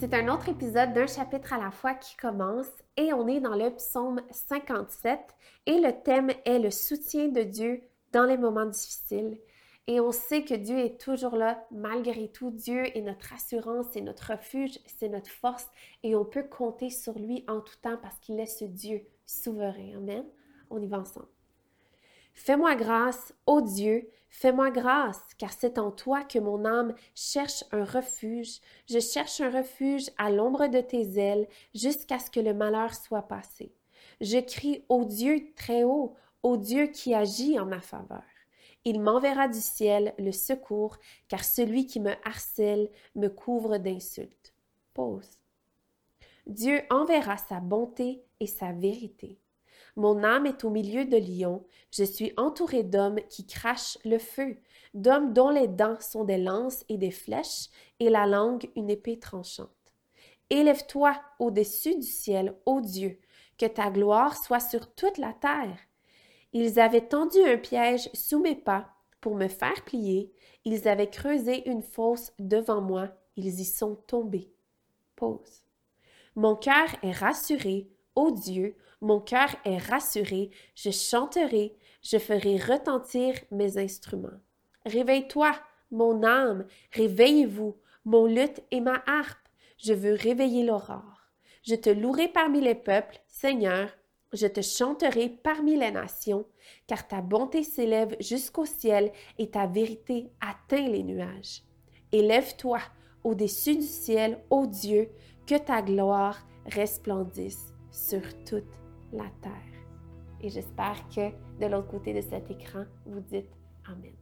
C'est un autre épisode d'un chapitre à la fois qui commence et on est dans le psaume 57 et le thème est le soutien de Dieu dans les moments difficiles. Et on sait que Dieu est toujours là malgré tout. Dieu est notre assurance, c'est notre refuge, c'est notre force et on peut compter sur lui en tout temps parce qu'il est ce Dieu souverain. Amen. On y va ensemble. Fais-moi grâce, ô Dieu, fais-moi grâce, car c'est en toi que mon âme cherche un refuge. Je cherche un refuge à l'ombre de tes ailes jusqu'à ce que le malheur soit passé. Je crie au Dieu très haut, au Dieu qui agit en ma faveur. Il m'enverra du ciel le secours, car celui qui me harcèle me couvre d'insultes. Pause. Dieu enverra sa bonté et sa vérité. Mon âme est au milieu de lions. Je suis entouré d'hommes qui crachent le feu, d'hommes dont les dents sont des lances et des flèches, et la langue une épée tranchante. Élève-toi au-dessus du ciel, ô Dieu, que ta gloire soit sur toute la terre. Ils avaient tendu un piège sous mes pas pour me faire plier. Ils avaient creusé une fosse devant moi. Ils y sont tombés. Pause. Mon cœur est rassuré, ô Dieu, mon cœur est rassuré, je chanterai, je ferai retentir mes instruments. Réveille-toi, mon âme, réveillez-vous, mon luth et ma harpe. Je veux réveiller l'aurore. Je te louerai parmi les peuples, Seigneur, je te chanterai parmi les nations, car ta bonté s'élève jusqu'au ciel et ta vérité atteint les nuages. Élève-toi au-dessus du ciel, ô Dieu, que ta gloire resplendisse sur toute la terre. Et j'espère que de l'autre côté de cet écran, vous dites Amen.